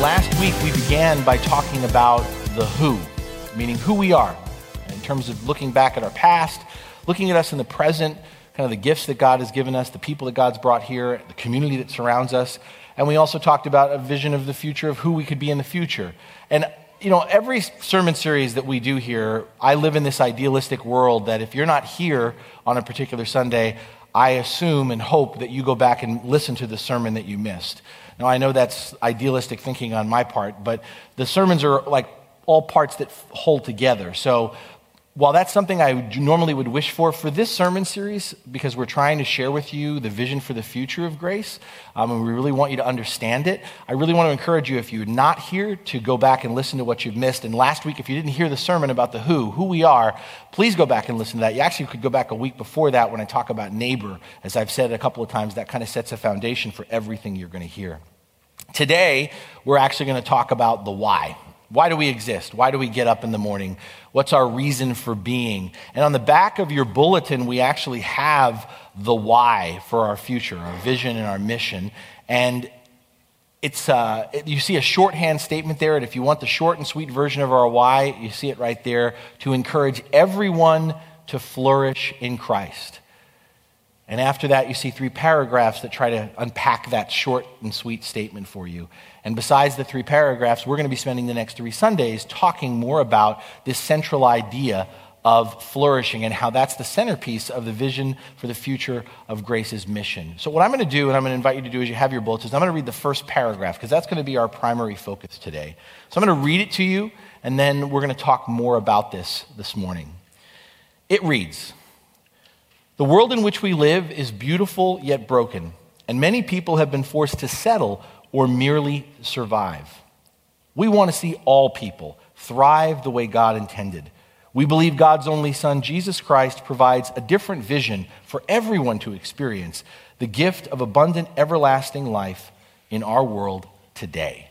Last week we began by talking about the who, meaning who we are, in terms of looking back at our past, looking at us in the present, kind of the gifts that God has given us, the people that God's brought here, the community that surrounds us. And we also talked about a vision of the future, of who we could be in the future. And, you know, every sermon series that we do here, I live in this idealistic world that if you're not here on a particular Sunday, I assume and hope that you go back and listen to the sermon that you missed. Now, I know that's idealistic thinking on my part, but the sermons are like all parts that hold together. So while that's something I normally would wish for for this sermon series, because we're trying to share with you the vision for the future of grace, um, and we really want you to understand it, I really want to encourage you, if you're not here, to go back and listen to what you've missed. And last week, if you didn't hear the sermon about the who, who we are, please go back and listen to that. You actually could go back a week before that when I talk about neighbor. As I've said a couple of times, that kind of sets a foundation for everything you're going to hear. Today, we're actually going to talk about the why. Why do we exist? Why do we get up in the morning? What's our reason for being? And on the back of your bulletin, we actually have the why for our future, our vision and our mission. And it's, uh, you see a shorthand statement there. And if you want the short and sweet version of our why, you see it right there to encourage everyone to flourish in Christ. And after that, you see three paragraphs that try to unpack that short and sweet statement for you. And besides the three paragraphs, we're going to be spending the next three Sundays talking more about this central idea of flourishing and how that's the centerpiece of the vision for the future of Grace's mission. So, what I'm going to do, and I'm going to invite you to do as you have your bulletins, I'm going to read the first paragraph because that's going to be our primary focus today. So, I'm going to read it to you, and then we're going to talk more about this this morning. It reads The world in which we live is beautiful yet broken, and many people have been forced to settle or merely survive. We want to see all people thrive the way God intended. We believe God's only Son, Jesus Christ, provides a different vision for everyone to experience the gift of abundant, everlasting life in our world today.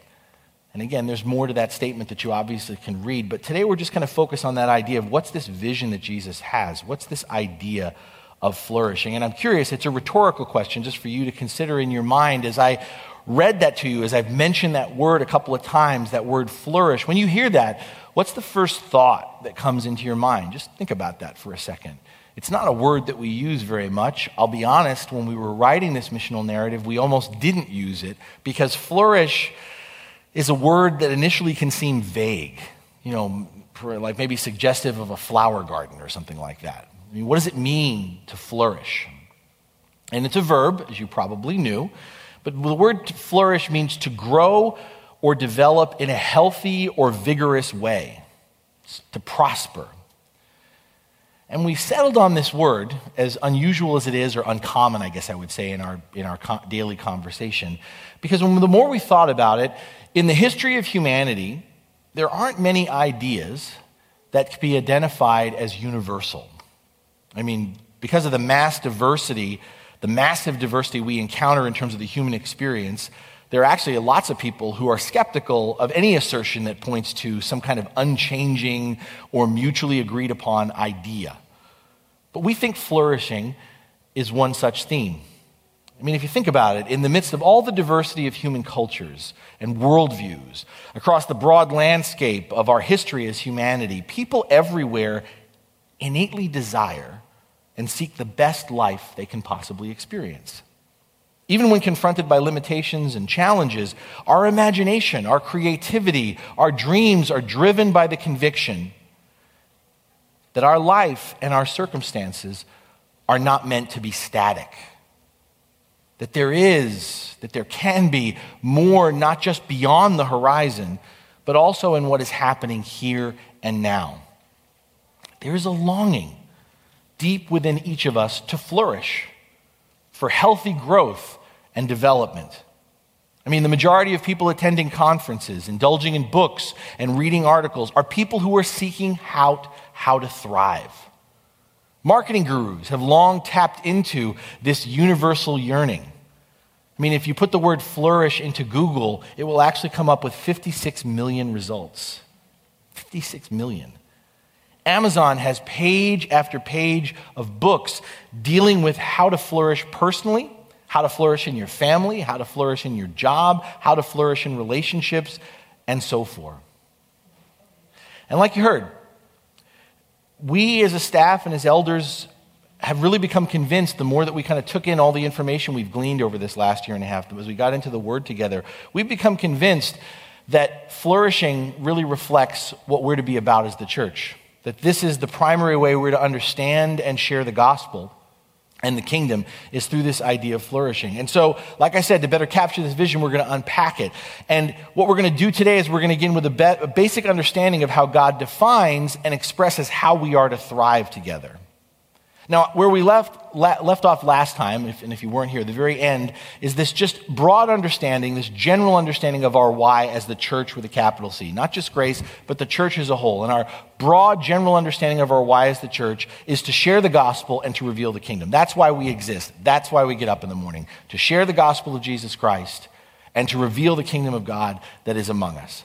And again, there's more to that statement that you obviously can read, but today we're just going to focus on that idea of what's this vision that Jesus has? What's this idea of flourishing? And I'm curious, it's a rhetorical question just for you to consider in your mind as I read that to you, as I've mentioned that word a couple of times, that word flourish, when you hear that, what's the first thought that comes into your mind? Just think about that for a second. It's not a word that we use very much. I'll be honest, when we were writing this missional narrative, we almost didn't use it because flourish is a word that initially can seem vague, you know, like maybe suggestive of a flower garden or something like that. I mean, what does it mean to flourish? And it's a verb, as you probably knew. The word flourish means to grow or develop in a healthy or vigorous way, to prosper. And we settled on this word, as unusual as it is, or uncommon, I guess I would say, in our, in our daily conversation, because when, the more we thought about it, in the history of humanity, there aren't many ideas that can be identified as universal. I mean, because of the mass diversity the massive diversity we encounter in terms of the human experience, there are actually lots of people who are skeptical of any assertion that points to some kind of unchanging or mutually agreed upon idea. But we think flourishing is one such theme. I mean, if you think about it, in the midst of all the diversity of human cultures and worldviews, across the broad landscape of our history as humanity, people everywhere innately desire and seek the best life they can possibly experience. Even when confronted by limitations and challenges, our imagination, our creativity, our dreams are driven by the conviction that our life and our circumstances are not meant to be static. That there is, that there can be more, not just beyond the horizon, but also in what is happening here and now. There is a longing deep within each of us to flourish for healthy growth and development. I mean, the majority of people attending conferences, indulging in books, and reading articles are people who are seeking out how to thrive. Marketing gurus have long tapped into this universal yearning. I mean, if you put the word flourish into Google, it will actually come up with 56 million results. 56 million. Amazon has page after page of books dealing with how to flourish personally, how to flourish in your family, how to flourish in your job, how to flourish in relationships, and so forth. And like you heard, we as a staff and as elders have really become convinced the more that we kind of took in all the information we've gleaned over this last year and a half, as we got into the Word together, we've become convinced that flourishing really reflects what we're to be about as the church. That this is the primary way we're to understand and share the gospel and the kingdom is through this idea of flourishing. And so, like I said, to better capture this vision, we're going to unpack it. And what we're going to do today is we're going to begin with a, be- a basic understanding of how God defines and expresses how we are to thrive together. Now, where we left, left off last time, if, and if you weren't here, the very end, is this just broad understanding, this general understanding of our why as the church with a capital C. Not just grace, but the church as a whole. And our broad, general understanding of our why as the church is to share the gospel and to reveal the kingdom. That's why we exist. That's why we get up in the morning, to share the gospel of Jesus Christ and to reveal the kingdom of God that is among us.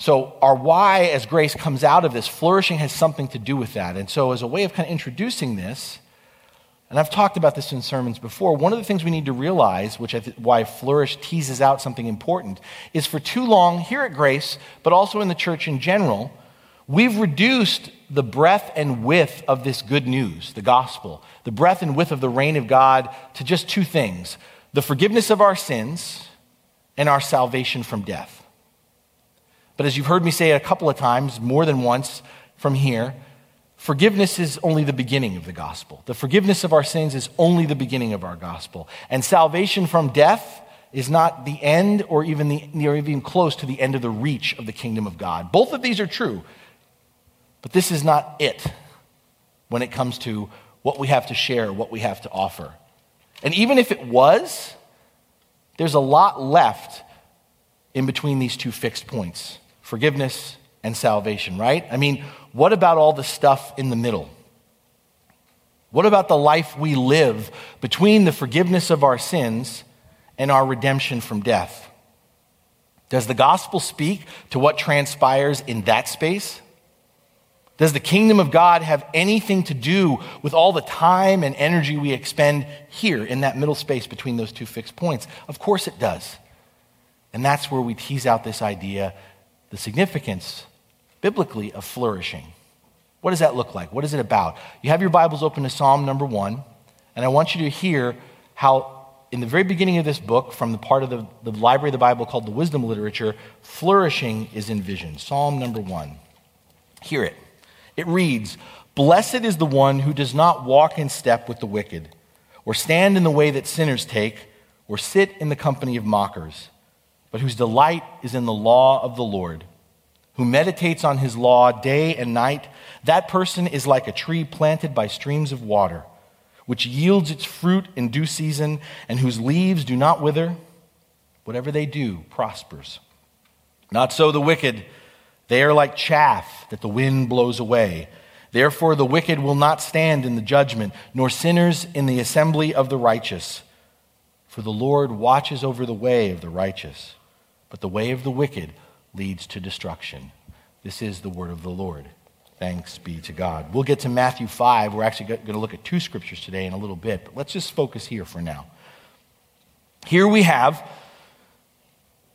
So, our why as grace comes out of this, flourishing has something to do with that. And so, as a way of kind of introducing this, and I've talked about this in sermons before, one of the things we need to realize, which I th- why flourish teases out something important, is for too long here at Grace, but also in the church in general, we've reduced the breadth and width of this good news, the gospel, the breadth and width of the reign of God to just two things the forgiveness of our sins and our salvation from death. But as you've heard me say a couple of times, more than once from here, forgiveness is only the beginning of the gospel. The forgiveness of our sins is only the beginning of our gospel. And salvation from death is not the end or even, the, or even close to the end of the reach of the kingdom of God. Both of these are true, but this is not it when it comes to what we have to share, what we have to offer. And even if it was, there's a lot left in between these two fixed points forgiveness, and salvation, right? I mean, what about all the stuff in the middle? What about the life we live between the forgiveness of our sins and our redemption from death? Does the gospel speak to what transpires in that space? Does the kingdom of God have anything to do with all the time and energy we expend here in that middle space between those two fixed points? Of course it does. And that's where we tease out this idea the significance, biblically, of flourishing. What does that look like? What is it about? You have your Bibles open to Psalm number one, and I want you to hear how, in the very beginning of this book, from the part of the, the library of the Bible called the wisdom literature, flourishing is envisioned. Psalm number one. Hear it. It reads Blessed is the one who does not walk in step with the wicked, or stand in the way that sinners take, or sit in the company of mockers but whose delight is in the law of the Lord, who meditates on his law day and night, that person is like a tree planted by streams of water, which yields its fruit in due season, and whose leaves do not wither. Whatever they do prospers. Not so the wicked. They are like chaff that the wind blows away. Therefore, the wicked will not stand in the judgment, nor sinners in the assembly of the righteous. For the Lord watches over the way of the righteous but the way of the wicked leads to destruction. This is the word of the Lord. Thanks be to God. We'll get to Matthew 5. We're actually going to look at two scriptures today in a little bit, but let's just focus here for now. Here we have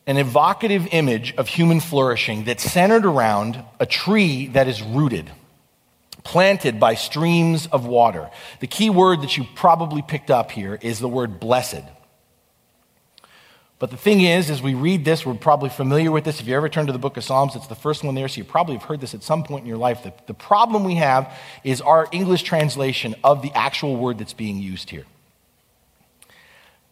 an evocative image of human flourishing that's centered around a tree that is rooted, planted by streams of water. The key word that you probably picked up here is the word blessed. But the thing is, as we read this, we're probably familiar with this. If you ever turn to the book of Psalms, it's the first one there, so you probably have heard this at some point in your life. The, the problem we have is our English translation of the actual word that's being used here.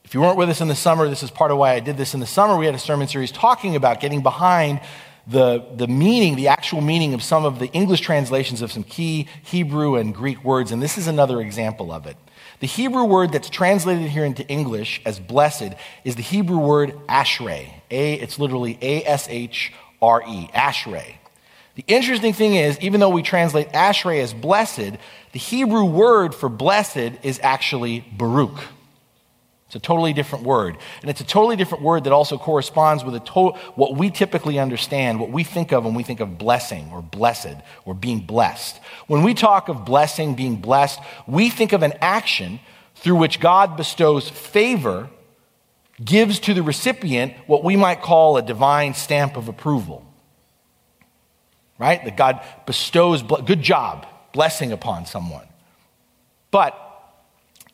If you weren't with us in the summer, this is part of why I did this in the summer. We had a sermon series talking about getting behind the, the meaning, the actual meaning of some of the English translations of some key Hebrew and Greek words, and this is another example of it. The Hebrew word that's translated here into English as blessed is the Hebrew word ashrei. A, it's literally A S H R E, ashrei. The interesting thing is, even though we translate ashrei as blessed, the Hebrew word for blessed is actually baruch. It's a totally different word. And it's a totally different word that also corresponds with to- what we typically understand, what we think of when we think of blessing or blessed or being blessed. When we talk of blessing, being blessed, we think of an action through which God bestows favor, gives to the recipient what we might call a divine stamp of approval. Right? That God bestows, good job, blessing upon someone. But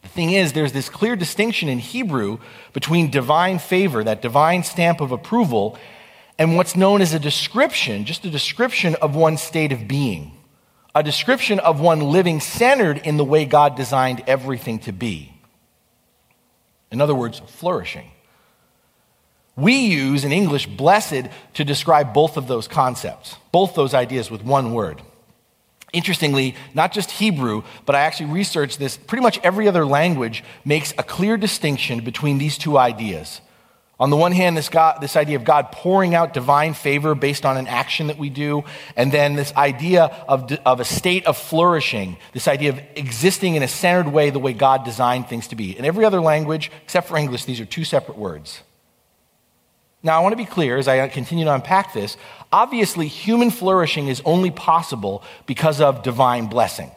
the thing is, there's this clear distinction in Hebrew between divine favor, that divine stamp of approval, and what's known as a description, just a description of one's state of being, a description of one living centered in the way God designed everything to be. In other words, flourishing. We use in English blessed to describe both of those concepts, both those ideas with one word. Interestingly, not just Hebrew, but I actually researched this. Pretty much every other language makes a clear distinction between these two ideas. On the one hand, this, God, this idea of God pouring out divine favor based on an action that we do, and then this idea of, of a state of flourishing, this idea of existing in a centered way the way God designed things to be. In every other language, except for English, these are two separate words. Now, I want to be clear as I continue to unpack this. Obviously, human flourishing is only possible because of divine blessing.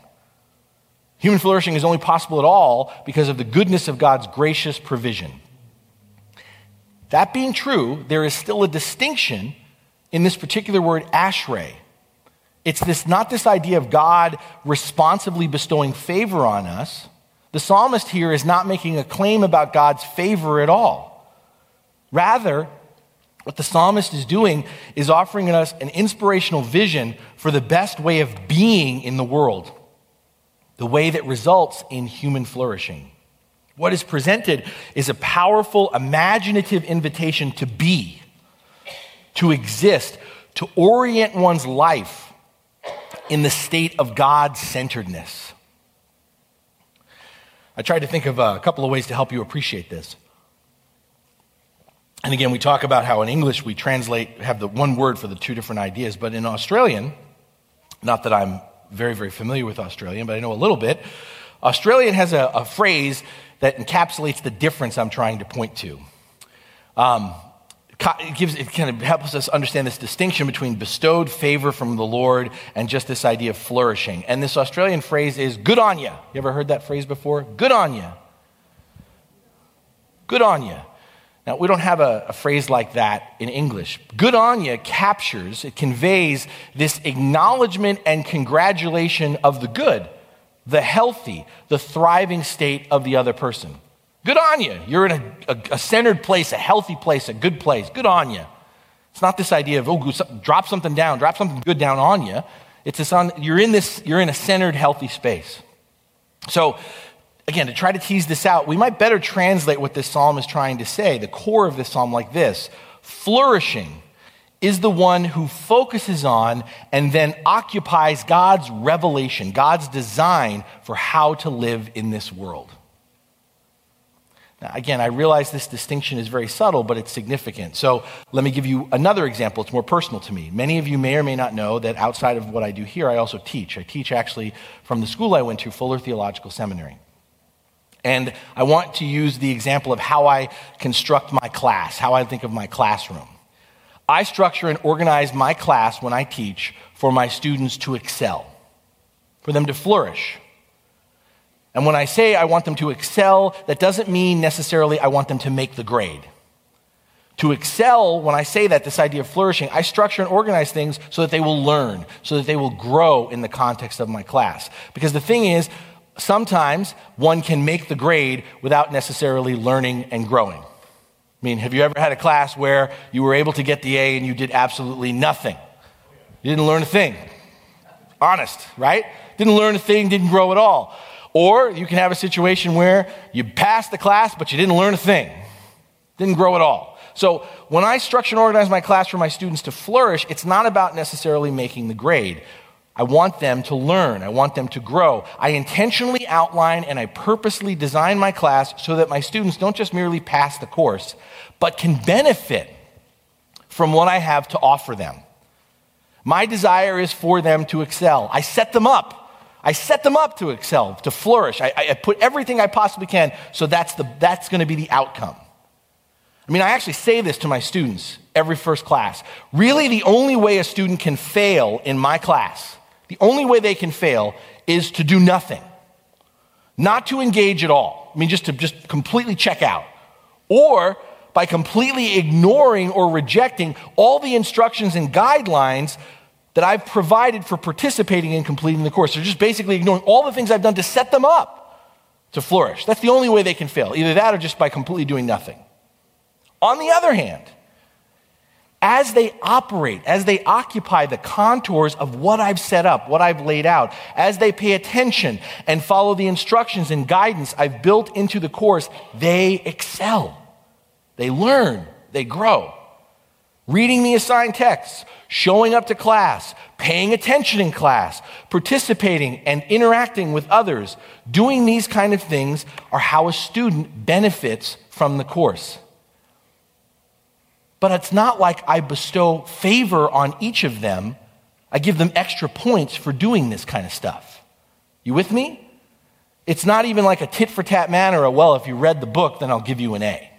Human flourishing is only possible at all because of the goodness of God's gracious provision. That being true, there is still a distinction in this particular word, ashrei. It's this, not this idea of God responsibly bestowing favor on us. The psalmist here is not making a claim about God's favor at all. Rather, what the psalmist is doing is offering us an inspirational vision for the best way of being in the world, the way that results in human flourishing. What is presented is a powerful, imaginative invitation to be, to exist, to orient one's life in the state of God centeredness. I tried to think of a couple of ways to help you appreciate this. And again, we talk about how in English we translate, have the one word for the two different ideas, but in Australian, not that I'm very, very familiar with Australian, but I know a little bit, Australian has a, a phrase that encapsulates the difference I'm trying to point to. Um, it, gives, it kind of helps us understand this distinction between bestowed favor from the Lord and just this idea of flourishing. And this Australian phrase is good on ya." You ever heard that phrase before? Good on ya. Good on you. Now, we don't have a, a, phrase like that in English. Good on you captures, it conveys this acknowledgement and congratulation of the good, the healthy, the thriving state of the other person. Good on you. You're in a, a, a centered place, a healthy place, a good place. Good on you. It's not this idea of, oh, drop something down, drop something good down on you. It's this on, you're in this, you're in a centered, healthy space. So, again, to try to tease this out, we might better translate what this psalm is trying to say, the core of this psalm, like this Flourishing is the one who focuses on and then occupies God's revelation, God's design for how to live in this world. Now, again, I realize this distinction is very subtle, but it's significant. So let me give you another example. It's more personal to me. Many of you may or may not know that outside of what I do here, I also teach. I teach actually from the school I went to, Fuller Theological Seminary. And I want to use the example of how I construct my class, how I think of my classroom. I structure and organize my class when I teach for my students to excel, for them to flourish. And when I say I want them to excel, that doesn't mean necessarily I want them to make the grade. To excel, when I say that, this idea of flourishing, I structure and organize things so that they will learn, so that they will grow in the context of my class. Because the thing is, sometimes one can make the grade without necessarily learning and growing. I mean, have you ever had a class where you were able to get the A and you did absolutely nothing? You didn't learn a thing. Honest, right? Didn't learn a thing, didn't grow at all. Or you can have a situation where you passed the class, but you didn't learn a thing, didn't grow at all. So when I structure and organize my class for my students to flourish, it's not about necessarily making the grade. I want them to learn. I want them to grow. I intentionally outline and I purposely design my class so that my students don't just merely pass the course, but can benefit from what I have to offer them. My desire is for them to excel. I set them up. I set them up to excel, to flourish. I, I put everything I possibly can, so that's, the, that's going to be the outcome. I mean, I actually say this to my students every first class. Really, the only way a student can fail in my class, the only way they can fail is to do nothing, not to engage at all. I mean, just to just completely check out. Or by completely ignoring or rejecting all the instructions and guidelines that I've provided for participating in completing the course. They're just basically ignoring all the things I've done to set them up to flourish. That's the only way they can fail. Either that or just by completely doing nothing. On the other hand, as they operate, as they occupy the contours of what I've set up, what I've laid out, as they pay attention and follow the instructions and guidance I've built into the course, they excel. They learn, they grow. Reading the assigned texts, showing up to class, paying attention in class, participating and interacting with others, doing these kind of things are how a student benefits from the course. But it's not like I bestow favor on each of them. I give them extra points for doing this kind of stuff. You with me? It's not even like a tit for tat manner, or well, if you read the book, then I'll give you an A.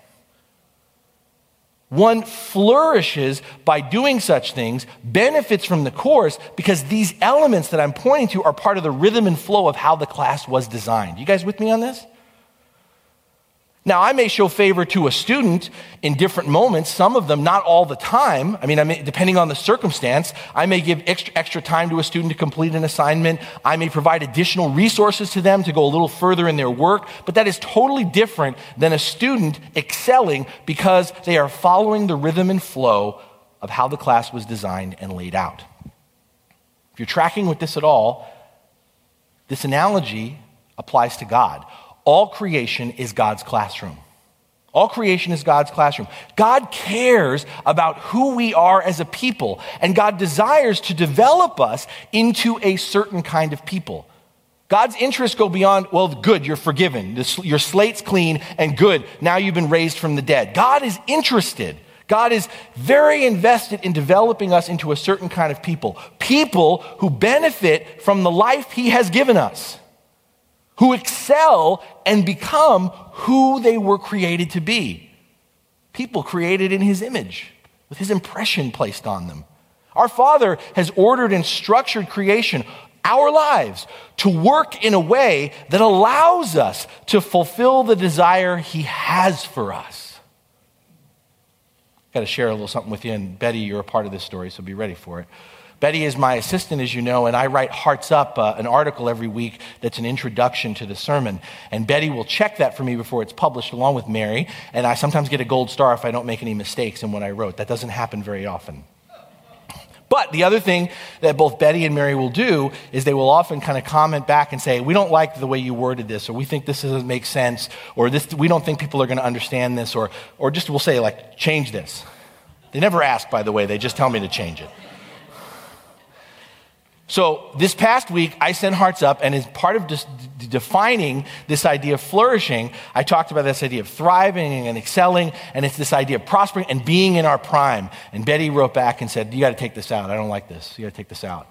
One flourishes by doing such things, benefits from the course because these elements that I'm pointing to are part of the rhythm and flow of how the class was designed. You guys with me on this? Now, I may show favor to a student in different moments, some of them not all the time. I mean, I may, depending on the circumstance, I may give extra, extra time to a student to complete an assignment. I may provide additional resources to them to go a little further in their work, but that is totally different than a student excelling because they are following the rhythm and flow of how the class was designed and laid out. If you're tracking with this at all, this analogy applies to God. All creation is God's classroom. All creation is God's classroom. God cares about who we are as a people, and God desires to develop us into a certain kind of people. God's interests go beyond, well, good, you're forgiven. Your slate's clean and good. Now you've been raised from the dead. God is interested. God is very invested in developing us into a certain kind of people. People who benefit from the life He has given us who excel and become who they were created to be. People created in his image, with his impression placed on them. Our Father has ordered and structured creation, our lives, to work in a way that allows us to fulfill the desire he has for us. Got to share a little something with you, and Betty, you're a part of this story, so be ready for it. Betty is my assistant, as you know, and I write Hearts Up, uh, an article every week that's an introduction to the sermon. And Betty will check that for me before it's published, along with Mary. And I sometimes get a gold star if I don't make any mistakes in what I wrote. That doesn't happen very often. But the other thing that both Betty and Mary will do is they will often kind of comment back and say, We don't like the way you worded this, or we think this doesn't make sense, or this, we don't think people are going to understand this, or, or just will say, like, change this. They never ask, by the way, they just tell me to change it. So this past week, I sent Hearts Up, and as part of just defining this idea of flourishing, I talked about this idea of thriving and excelling, and it's this idea of prospering and being in our prime. And Betty wrote back and said, You got to take this out. I don't like this. You got to take this out.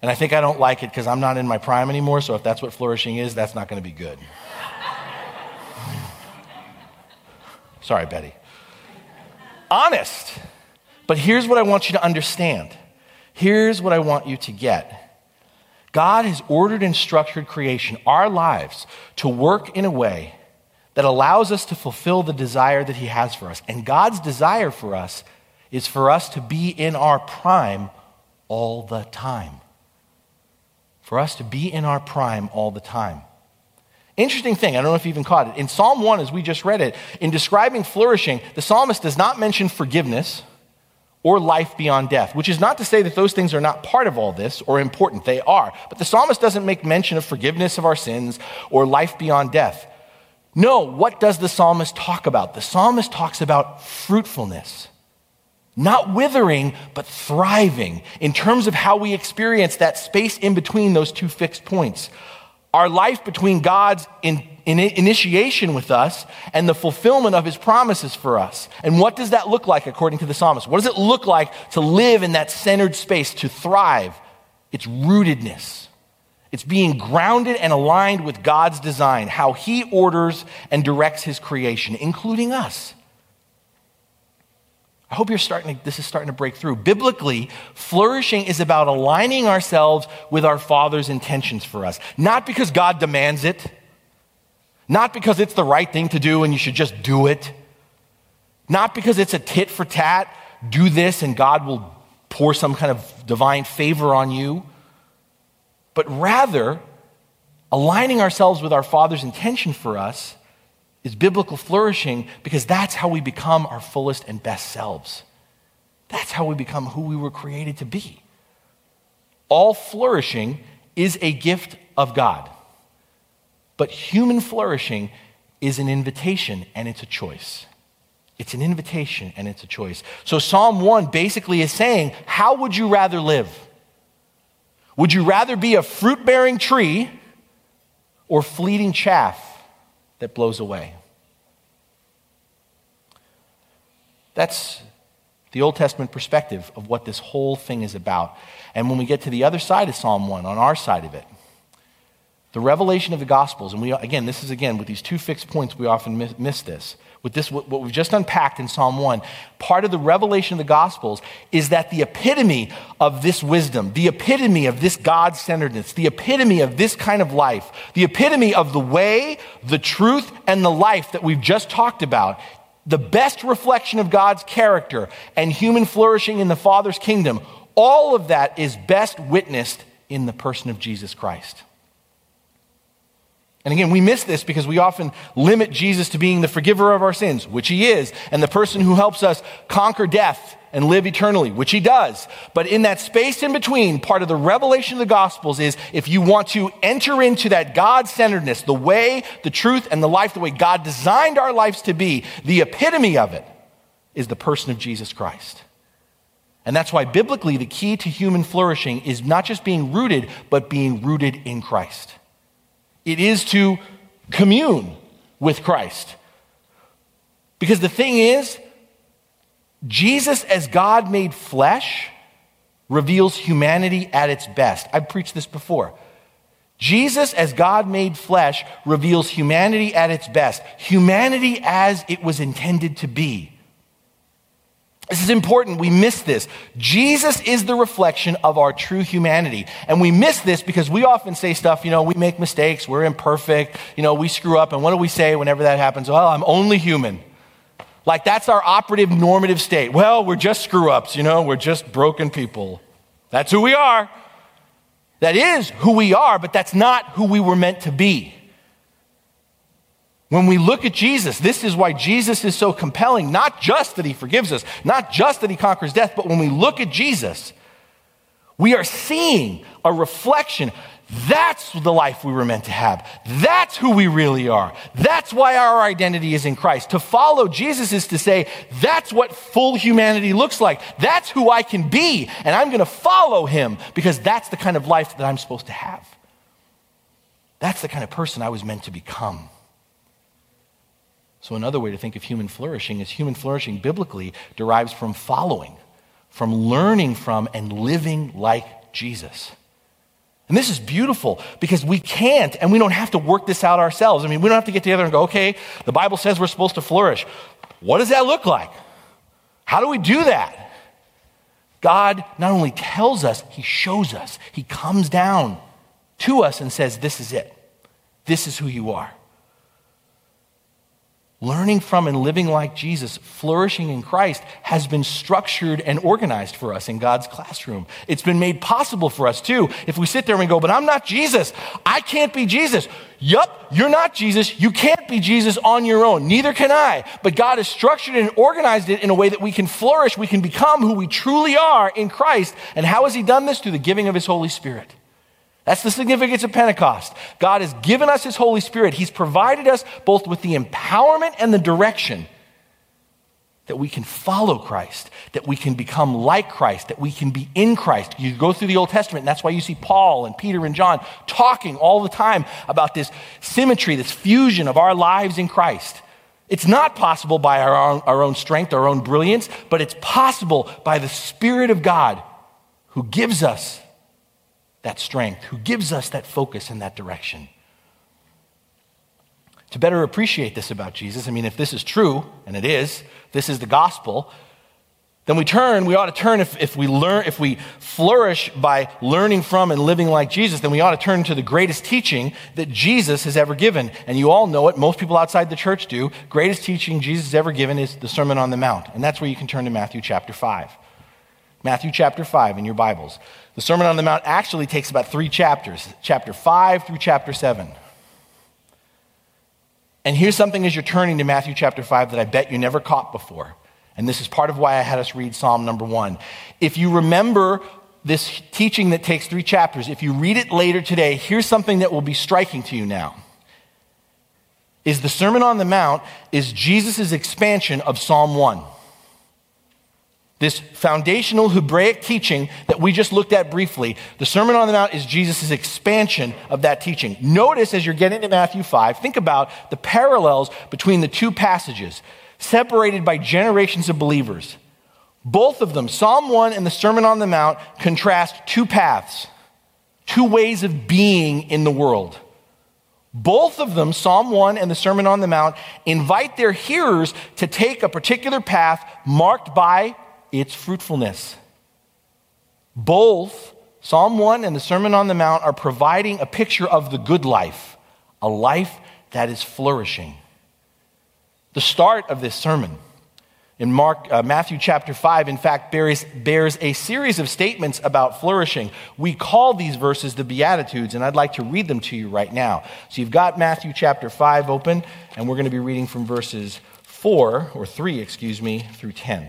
And I think I don't like it because I'm not in my prime anymore, so if that's what flourishing is, that's not going to be good. Sorry, Betty. Honest. But here's what I want you to understand. Here's what I want you to get. God has ordered and structured creation, our lives, to work in a way that allows us to fulfill the desire that He has for us. And God's desire for us is for us to be in our prime all the time. For us to be in our prime all the time. Interesting thing, I don't know if you even caught it. In Psalm 1, as we just read it, in describing flourishing, the psalmist does not mention forgiveness or life beyond death, which is not to say that those things are not part of all this or important. They are. But the psalmist doesn't make mention of forgiveness of our sins or life beyond death. No, what does the psalmist talk about? The psalmist talks about fruitfulness. not withering, but thriving in terms of how we experience that space in between those two fixed points. Our life between God's in, in initiation with us and the fulfillment of his promises for us. And what does that look like according to the psalmist? What does it look like to live in that centered space, to thrive? It's rootedness. It's being grounded and aligned with God's design, how he orders and directs his creation, including us. I hope you're starting to, this is starting to break through. Biblically, flourishing is about aligning ourselves with our Father's intentions for us. Not because God demands it, not because it's the right thing to do and you should just do it, not because it's a tit for tat, do this and God will pour some kind of divine favor on you, but rather aligning ourselves with our Father's intention for us is biblical flourishing because that's how we become our fullest and best selves. That's how we become who we were created to be. All flourishing is a gift of God. But human flourishing is an invitation and it's a choice. It's an invitation and it's a choice. So Psalm 1 basically is saying, How would you rather live? Would you rather be a fruit bearing tree or fleeting chaff that blows away. That's the Old Testament perspective of what this whole thing is about. And when we get to the other side of Psalm 1, on our side of it, the revelation of the Gospels, and we, again, this is again, with these two fixed points, we often miss, miss this. With this, what we've just unpacked in Psalm 1, part of the revelation of the Gospels is that the epitome of this wisdom, the epitome of this God centeredness, the epitome of this kind of life, the epitome of the way, the truth, and the life that we've just talked about, the best reflection of God's character and human flourishing in the Father's kingdom, all of that is best witnessed in the person of Jesus Christ. And again, we miss this because we often limit Jesus to being the forgiver of our sins, which he is, and the person who helps us conquer death and live eternally, which he does. But in that space in between, part of the revelation of the Gospels is if you want to enter into that God centeredness, the way, the truth, and the life, the way God designed our lives to be, the epitome of it is the person of Jesus Christ. And that's why biblically the key to human flourishing is not just being rooted, but being rooted in Christ. It is to commune with Christ. Because the thing is, Jesus as God made flesh reveals humanity at its best. I've preached this before. Jesus as God made flesh reveals humanity at its best. Humanity as it was intended to be. This is important. We miss this. Jesus is the reflection of our true humanity. And we miss this because we often say stuff, you know, we make mistakes, we're imperfect, you know, we screw up. And what do we say whenever that happens? Well, I'm only human. Like that's our operative normative state. Well, we're just screw ups, you know, we're just broken people. That's who we are. That is who we are, but that's not who we were meant to be. When we look at Jesus, this is why Jesus is so compelling. Not just that he forgives us, not just that he conquers death, but when we look at Jesus, we are seeing a reflection. That's the life we were meant to have. That's who we really are. That's why our identity is in Christ. To follow Jesus is to say, that's what full humanity looks like. That's who I can be. And I'm going to follow him because that's the kind of life that I'm supposed to have. That's the kind of person I was meant to become. So, another way to think of human flourishing is human flourishing biblically derives from following, from learning from and living like Jesus. And this is beautiful because we can't and we don't have to work this out ourselves. I mean, we don't have to get together and go, okay, the Bible says we're supposed to flourish. What does that look like? How do we do that? God not only tells us, He shows us. He comes down to us and says, This is it. This is who you are learning from and living like Jesus, flourishing in Christ, has been structured and organized for us in God's classroom. It's been made possible for us too. If we sit there and go, but I'm not Jesus, I can't be Jesus. Yup, you're not Jesus. You can't be Jesus on your own. Neither can I. But God has structured and organized it in a way that we can flourish. We can become who we truly are in Christ. And how has He done this? Through the giving of His Holy Spirit. That's the significance of Pentecost. God has given us His Holy Spirit. He's provided us both with the empowerment and the direction that we can follow Christ, that we can become like Christ, that we can be in Christ. You go through the Old Testament, and that's why you see Paul and Peter and John talking all the time about this symmetry, this fusion of our lives in Christ. It's not possible by our own, our own strength, our own brilliance, but it's possible by the Spirit of God who gives us that strength, who gives us that focus in that direction. To better appreciate this about Jesus, I mean, if this is true, and it is, this is the gospel, then we turn, we ought to turn, if, if we learn, if we flourish by learning from and living like Jesus, then we ought to turn to the greatest teaching that Jesus has ever given. And you all know it, most people outside the church do. Greatest teaching Jesus has ever given is the Sermon on the Mount. And that's where you can turn to Matthew chapter 5. Matthew chapter 5 in your Bibles. The Sermon on the Mount actually takes about three chapters, chapter 5 through chapter 7. And here's something as you're turning to Matthew chapter 5 that I bet you never caught before. And this is part of why I had us read Psalm number one. If you remember this teaching that takes three chapters, if you read it later today, here's something that will be striking to you now. Is the Sermon on the Mount is Jesus' expansion of Psalm 1. This foundational Hebraic teaching that we just looked at briefly, the Sermon on the Mount is Jesus' expansion of that teaching. Notice as you're getting to Matthew 5, think about the parallels between the two passages separated by generations of believers. Both of them, Psalm 1 and the Sermon on the Mount, contrast two paths, two ways of being in the world. Both of them, Psalm 1 and the Sermon on the Mount, invite their hearers to take a particular path marked by its fruitfulness. Both, Psalm 1 and the Sermon on the Mount, are providing a picture of the good life, a life that is flourishing. The start of this sermon in Mark, uh, Matthew chapter 5, in fact, bears, bears a series of statements about flourishing. We call these verses the Beatitudes, and I'd like to read them to you right now. So you've got Matthew chapter 5 open, and we're going to be reading from verses 4, or 3, excuse me, through 10.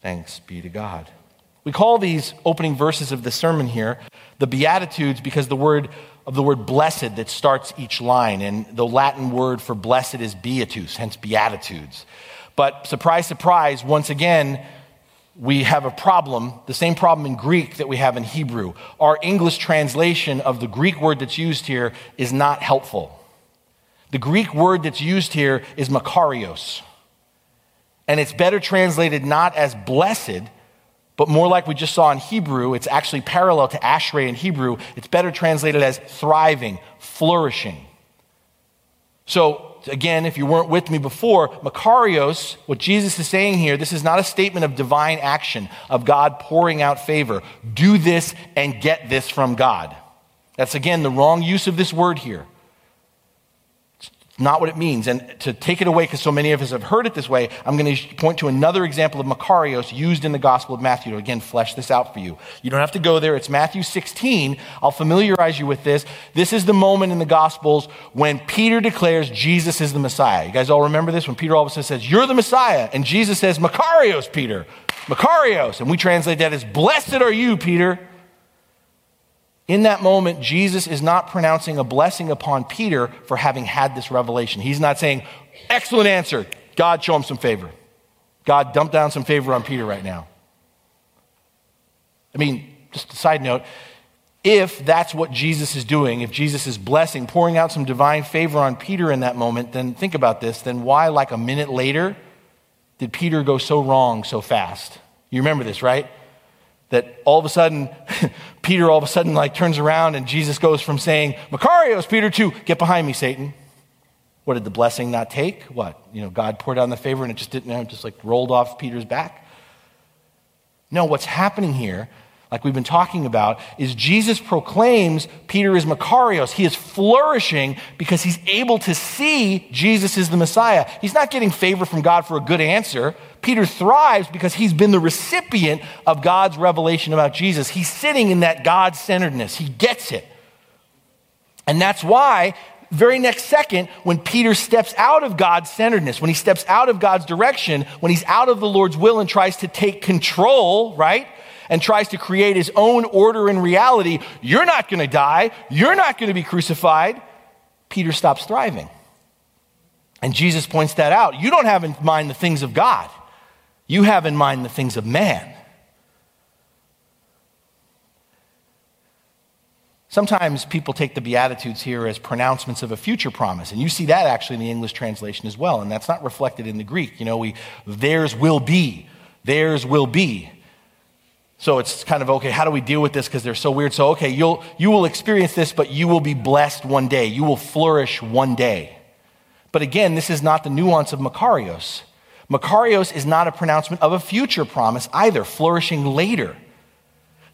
Thanks be to God. We call these opening verses of the sermon here the Beatitudes because the word of the word blessed that starts each line. And the Latin word for blessed is beatus, hence Beatitudes. But surprise, surprise, once again, we have a problem, the same problem in Greek that we have in Hebrew. Our English translation of the Greek word that's used here is not helpful. The Greek word that's used here is makarios. And it's better translated not as blessed, but more like we just saw in Hebrew, it's actually parallel to Ashrei in Hebrew. It's better translated as thriving, flourishing. So, again, if you weren't with me before, Makarios, what Jesus is saying here, this is not a statement of divine action, of God pouring out favor. Do this and get this from God. That's, again, the wrong use of this word here not what it means. And to take it away, because so many of us have heard it this way, I'm going to point to another example of Makarios used in the Gospel of Matthew to again flesh this out for you. You don't have to go there. It's Matthew 16. I'll familiarize you with this. This is the moment in the Gospels when Peter declares Jesus is the Messiah. You guys all remember this? When Peter all of a sudden says, You're the Messiah. And Jesus says, Makarios, Peter. Makarios. And we translate that as, Blessed are you, Peter. In that moment, Jesus is not pronouncing a blessing upon Peter for having had this revelation. He's not saying, excellent answer. God, show him some favor. God, dump down some favor on Peter right now. I mean, just a side note if that's what Jesus is doing, if Jesus is blessing, pouring out some divine favor on Peter in that moment, then think about this. Then why, like a minute later, did Peter go so wrong so fast? You remember this, right? That all of a sudden, Peter all of a sudden like turns around and Jesus goes from saying, Makarios, Peter, to get behind me, Satan. What did the blessing not take? What? You know, God poured down the favor and it just didn't, it just like rolled off Peter's back? No, what's happening here like we've been talking about, is Jesus proclaims Peter is Makarios. He is flourishing because he's able to see Jesus is the Messiah. He's not getting favor from God for a good answer. Peter thrives because he's been the recipient of God's revelation about Jesus. He's sitting in that God centeredness. He gets it. And that's why very next second, when Peter steps out of God's centeredness, when he steps out of God's direction, when he's out of the Lord's will and tries to take control, right? and tries to create his own order in reality, you're not going to die. You're not going to be crucified. Peter stops thriving. And Jesus points that out. You don't have in mind the things of God, you have in mind the things of man. Sometimes people take the Beatitudes here as pronouncements of a future promise, and you see that actually in the English translation as well, and that's not reflected in the Greek. You know, we, theirs will be, theirs will be. So it's kind of okay, how do we deal with this because they're so weird? So, okay, you'll, you will experience this, but you will be blessed one day. You will flourish one day. But again, this is not the nuance of Makarios. Makarios is not a pronouncement of a future promise either, flourishing later.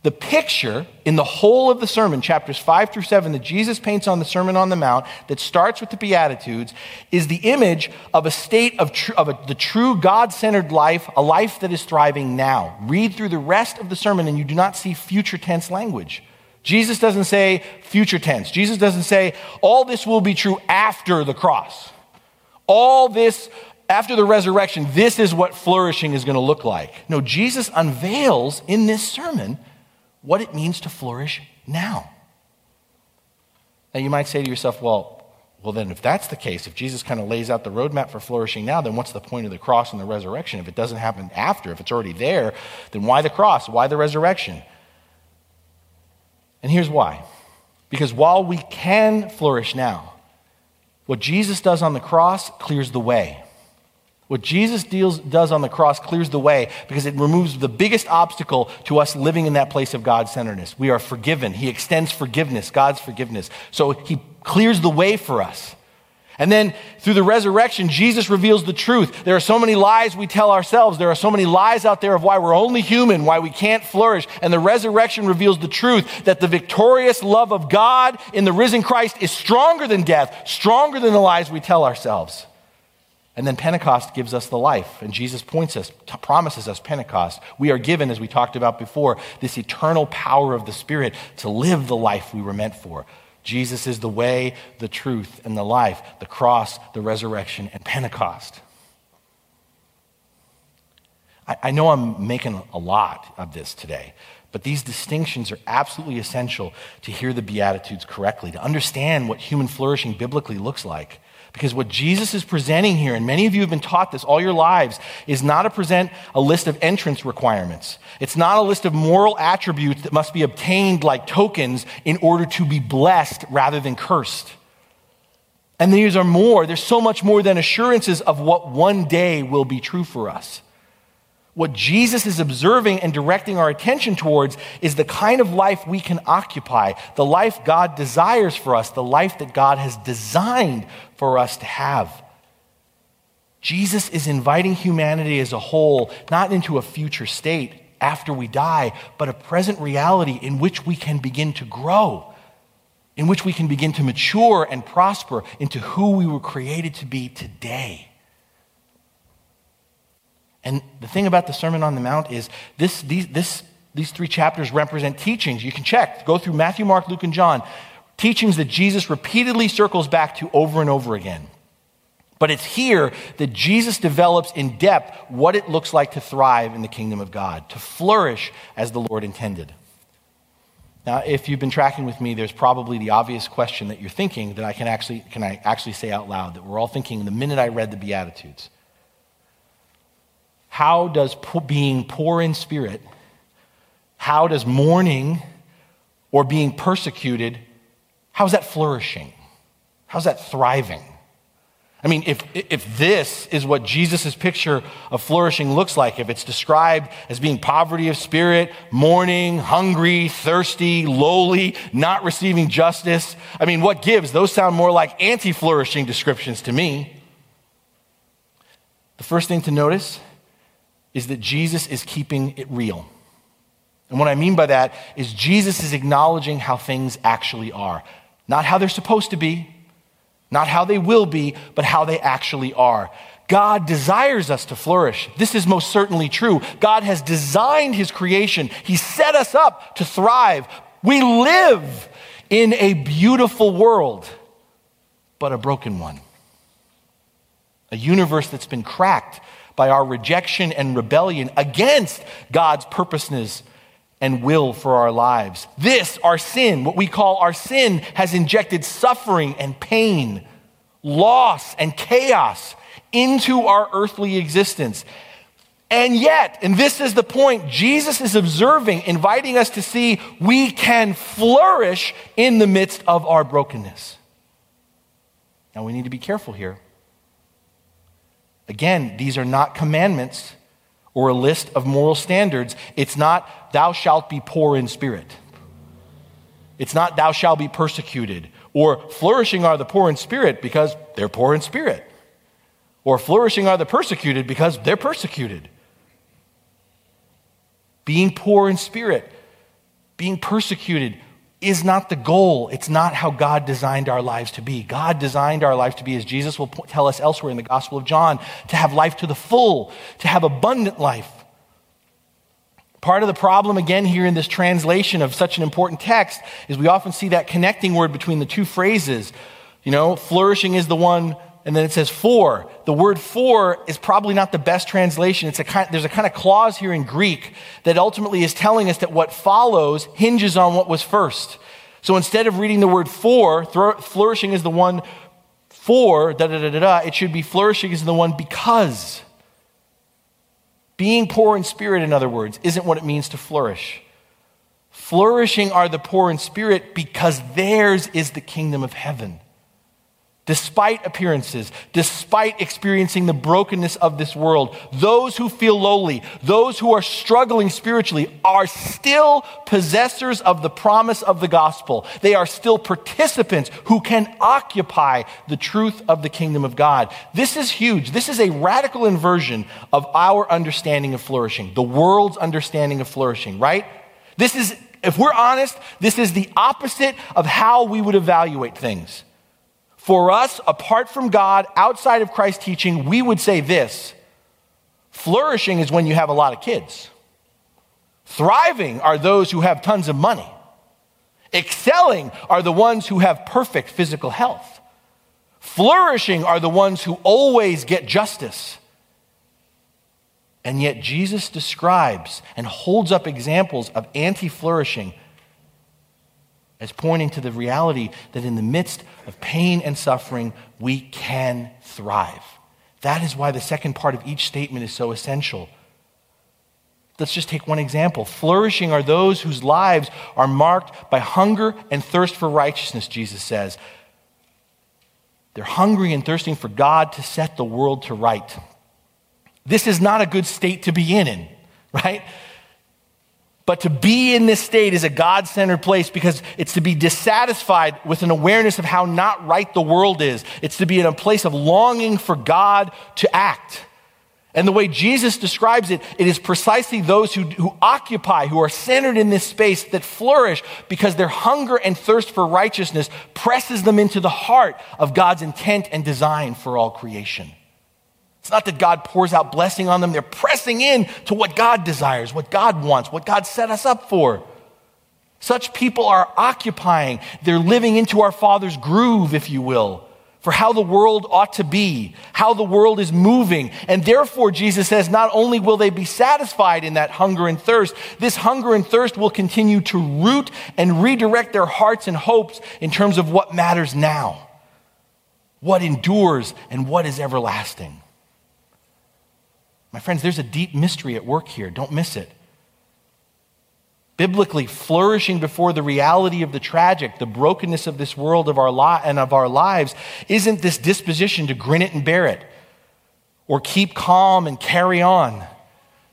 The picture in the whole of the sermon, chapters 5 through 7, that Jesus paints on the Sermon on the Mount, that starts with the Beatitudes, is the image of a state of, tr- of a, the true God centered life, a life that is thriving now. Read through the rest of the sermon, and you do not see future tense language. Jesus doesn't say future tense. Jesus doesn't say, all this will be true after the cross. All this after the resurrection, this is what flourishing is going to look like. No, Jesus unveils in this sermon what it means to flourish now. Now, you might say to yourself, well, well, then, if that's the case, if Jesus kind of lays out the roadmap for flourishing now, then what's the point of the cross and the resurrection? If it doesn't happen after, if it's already there, then why the cross? Why the resurrection? And here's why. Because while we can flourish now, what Jesus does on the cross clears the way. What Jesus deals, does on the cross clears the way because it removes the biggest obstacle to us living in that place of God centeredness. We are forgiven. He extends forgiveness, God's forgiveness. So he clears the way for us. And then through the resurrection, Jesus reveals the truth. There are so many lies we tell ourselves. There are so many lies out there of why we're only human, why we can't flourish. And the resurrection reveals the truth that the victorious love of God in the risen Christ is stronger than death, stronger than the lies we tell ourselves. And then Pentecost gives us the life, and Jesus points us, promises us Pentecost. We are given, as we talked about before, this eternal power of the Spirit to live the life we were meant for. Jesus is the way, the truth, and the life, the cross, the resurrection, and Pentecost. I, I know I'm making a lot of this today, but these distinctions are absolutely essential to hear the Beatitudes correctly, to understand what human flourishing biblically looks like. Because what Jesus is presenting here, and many of you have been taught this all your lives, is not to present a list of entrance requirements. It's not a list of moral attributes that must be obtained like tokens in order to be blessed rather than cursed. And these are more, there's so much more than assurances of what one day will be true for us. What Jesus is observing and directing our attention towards is the kind of life we can occupy, the life God desires for us, the life that God has designed for us to have. Jesus is inviting humanity as a whole, not into a future state after we die, but a present reality in which we can begin to grow, in which we can begin to mature and prosper into who we were created to be today. And the thing about the Sermon on the Mount is this, these, this, these three chapters represent teachings. You can check, go through Matthew, Mark, Luke, and John. Teachings that Jesus repeatedly circles back to over and over again. But it's here that Jesus develops in depth what it looks like to thrive in the kingdom of God, to flourish as the Lord intended. Now, if you've been tracking with me, there's probably the obvious question that you're thinking that I can actually, can I actually say out loud that we're all thinking the minute I read the Beatitudes. How does being poor in spirit, how does mourning or being persecuted, how's that flourishing? How's that thriving? I mean, if, if this is what Jesus' picture of flourishing looks like, if it's described as being poverty of spirit, mourning, hungry, thirsty, lowly, not receiving justice, I mean, what gives? Those sound more like anti flourishing descriptions to me. The first thing to notice is that Jesus is keeping it real. And what I mean by that is Jesus is acknowledging how things actually are, not how they're supposed to be, not how they will be, but how they actually are. God desires us to flourish. This is most certainly true. God has designed his creation. He set us up to thrive. We live in a beautiful world, but a broken one. A universe that's been cracked by our rejection and rebellion against God's purposeness and will for our lives. This, our sin, what we call our sin, has injected suffering and pain, loss and chaos into our earthly existence. And yet, and this is the point, Jesus is observing, inviting us to see we can flourish in the midst of our brokenness. Now, we need to be careful here. Again, these are not commandments or a list of moral standards. It's not, thou shalt be poor in spirit. It's not, thou shalt be persecuted. Or flourishing are the poor in spirit because they're poor in spirit. Or flourishing are the persecuted because they're persecuted. Being poor in spirit, being persecuted, is not the goal. It's not how God designed our lives to be. God designed our lives to be, as Jesus will tell us elsewhere in the Gospel of John, to have life to the full, to have abundant life. Part of the problem, again, here in this translation of such an important text, is we often see that connecting word between the two phrases. You know, flourishing is the one and then it says for. The word for is probably not the best translation. It's a kind, there's a kind of clause here in Greek that ultimately is telling us that what follows hinges on what was first. So instead of reading the word for, flourishing is the one for, da da da da da, it should be flourishing is the one because. Being poor in spirit, in other words, isn't what it means to flourish. Flourishing are the poor in spirit because theirs is the kingdom of heaven despite appearances, despite experiencing the brokenness of this world, those who feel lowly, those who are struggling spiritually, are still possessors of the promise of the gospel. They are still participants who can occupy the truth of the kingdom of God. This is huge. This is a radical inversion of our understanding of flourishing, the world's understanding of flourishing, right? This is, if we're honest, this is the opposite of how we would evaluate things. For us, apart from God, outside of Christ's teaching, we would say this flourishing is when you have a lot of kids. Thriving are those who have tons of money. Excelling are the ones who have perfect physical health. Flourishing are the ones who always get justice. And yet, Jesus describes and holds up examples of anti flourishing as pointing to the reality that in the midst of pain and suffering, we can thrive. That is why the second part of each statement is so essential. Let's just take one example. Flourishing are those whose lives are marked by hunger and thirst for righteousness, Jesus says. They're hungry and thirsting for God to set the world to right. This is not a good state to be in, right? But to be in this state is a God centered place because it's to be dissatisfied with an awareness of how not right the world is. It's to be in a place of longing for God to act. And the way Jesus describes it, it is precisely those who, who occupy, who are centered in this space that flourish because their hunger and thirst for righteousness presses them into the heart of God's intent and design for all creation. It's not that God pours out blessing on them. They're pressing in to what God desires, what God wants, what God set us up for. Such people are occupying, they're living into our Father's groove, if you will, for how the world ought to be, how the world is moving. And therefore, Jesus says, not only will they be satisfied in that hunger and thirst, this hunger and thirst will continue to root and redirect their hearts and hopes in terms of what matters now, what endures, and what is everlasting. My friends, there's a deep mystery at work here. Don't miss it. Biblically, flourishing before the reality of the tragic, the brokenness of this world of our li- and of our lives, isn't this disposition to grin it and bear it or keep calm and carry on.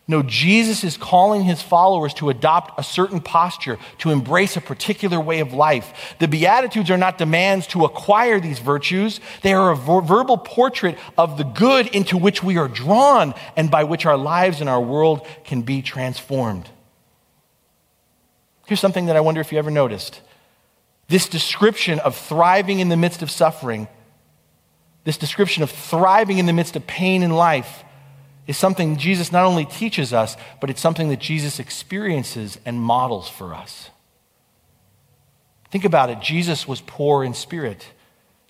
No, Jesus is calling his followers to adopt a certain posture, to embrace a particular way of life. The Beatitudes are not demands to acquire these virtues, they are a ver- verbal portrait of the good into which we are drawn and by which our lives and our world can be transformed. Here's something that I wonder if you ever noticed. This description of thriving in the midst of suffering, this description of thriving in the midst of pain in life, is something Jesus not only teaches us, but it's something that Jesus experiences and models for us. Think about it. Jesus was poor in spirit.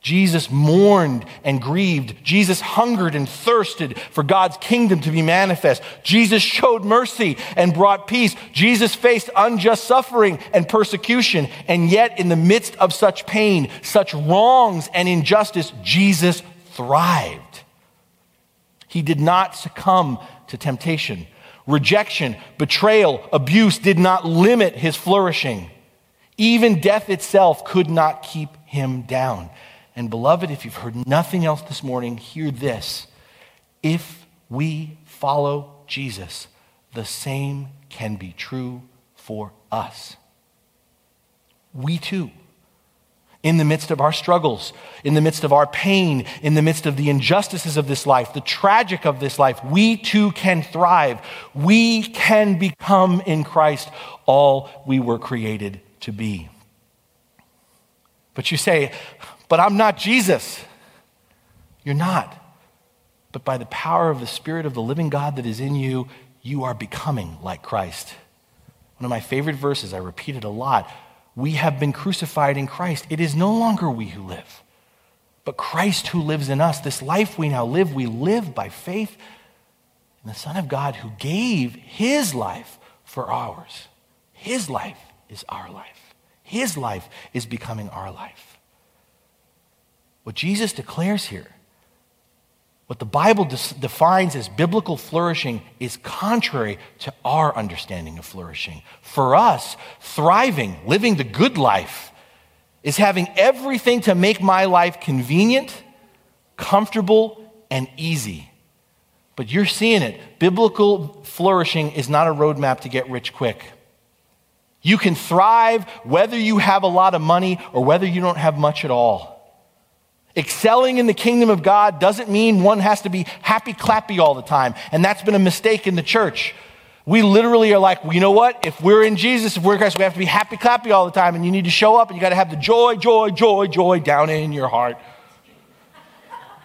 Jesus mourned and grieved. Jesus hungered and thirsted for God's kingdom to be manifest. Jesus showed mercy and brought peace. Jesus faced unjust suffering and persecution. And yet, in the midst of such pain, such wrongs and injustice, Jesus thrived. He did not succumb to temptation. Rejection, betrayal, abuse did not limit his flourishing. Even death itself could not keep him down. And beloved, if you've heard nothing else this morning, hear this. If we follow Jesus, the same can be true for us. We too, in the midst of our struggles, in the midst of our pain, in the midst of the injustices of this life, the tragic of this life, we too can thrive. We can become in Christ all we were created to be. But you say, but I'm not Jesus. You're not. But by the power of the Spirit of the living God that is in you, you are becoming like Christ. One of my favorite verses, I repeat it a lot. We have been crucified in Christ. It is no longer we who live, but Christ who lives in us. This life we now live, we live by faith in the Son of God who gave his life for ours. His life is our life. His life is becoming our life. What Jesus declares here, what the Bible defines as biblical flourishing, is contrary to our understanding of flourishing. For us, thriving, living the good life, is having everything to make my life convenient, comfortable, and easy. But you're seeing it. Biblical flourishing is not a roadmap to get rich quick. You can thrive whether you have a lot of money or whether you don't have much at all. Excelling in the kingdom of God doesn't mean one has to be happy clappy all the time. And that's been a mistake in the church. We literally are like, well, you know what? If we're in Jesus, if we're in Christ, we have to be happy clappy all the time. And you need to show up and you got to have the joy, joy, joy, joy down in your heart.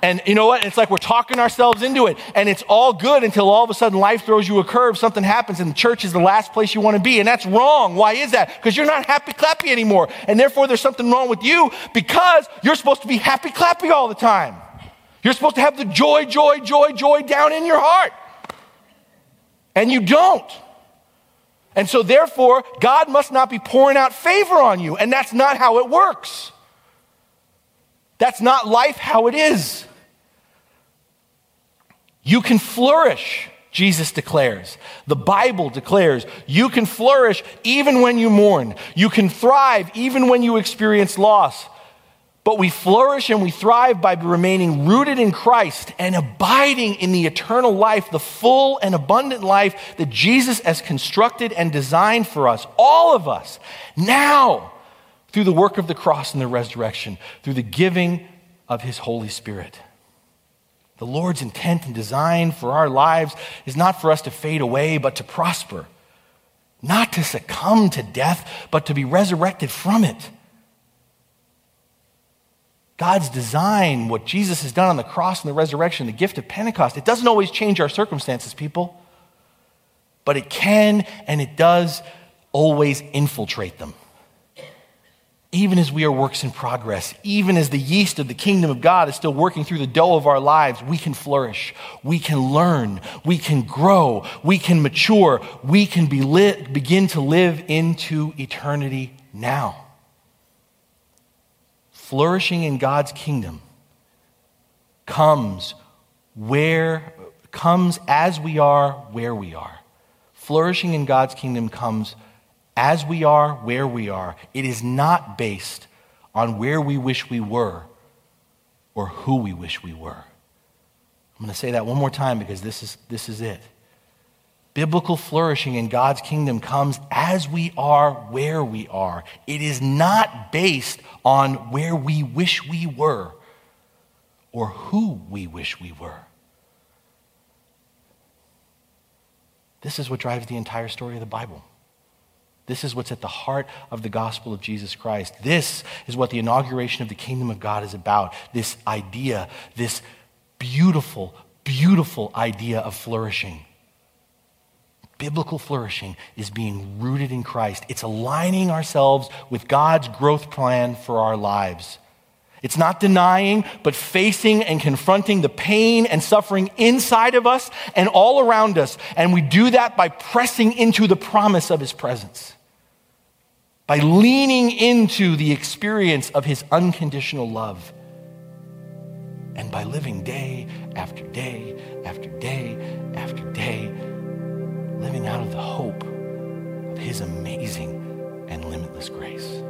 And you know what? It's like we're talking ourselves into it. And it's all good until all of a sudden life throws you a curve, something happens, and the church is the last place you want to be. And that's wrong. Why is that? Because you're not happy clappy anymore. And therefore there's something wrong with you because you're supposed to be happy clappy all the time. You're supposed to have the joy, joy, joy, joy down in your heart. And you don't. And so therefore, God must not be pouring out favor on you. And that's not how it works. That's not life how it is. You can flourish, Jesus declares. The Bible declares you can flourish even when you mourn. You can thrive even when you experience loss. But we flourish and we thrive by remaining rooted in Christ and abiding in the eternal life, the full and abundant life that Jesus has constructed and designed for us, all of us, now through the work of the cross and the resurrection, through the giving of his Holy Spirit. The Lord's intent and design for our lives is not for us to fade away, but to prosper. Not to succumb to death, but to be resurrected from it. God's design, what Jesus has done on the cross and the resurrection, the gift of Pentecost, it doesn't always change our circumstances, people. But it can and it does always infiltrate them even as we are works in progress, even as the yeast of the kingdom of God is still working through the dough of our lives, we can flourish. We can learn. We can grow. We can mature. We can be lit, begin to live into eternity now. Flourishing in God's kingdom comes where comes as we are where we are. Flourishing in God's kingdom comes as we are, where we are. It is not based on where we wish we were or who we wish we were. I'm going to say that one more time because this is, this is it. Biblical flourishing in God's kingdom comes as we are where we are. It is not based on where we wish we were or who we wish we were. This is what drives the entire story of the Bible. This is what's at the heart of the gospel of Jesus Christ. This is what the inauguration of the kingdom of God is about. This idea, this beautiful, beautiful idea of flourishing. Biblical flourishing is being rooted in Christ. It's aligning ourselves with God's growth plan for our lives. It's not denying, but facing and confronting the pain and suffering inside of us and all around us. And we do that by pressing into the promise of His presence, by leaning into the experience of His unconditional love, and by living day after day after day after day living out of the hope of His amazing and limitless grace.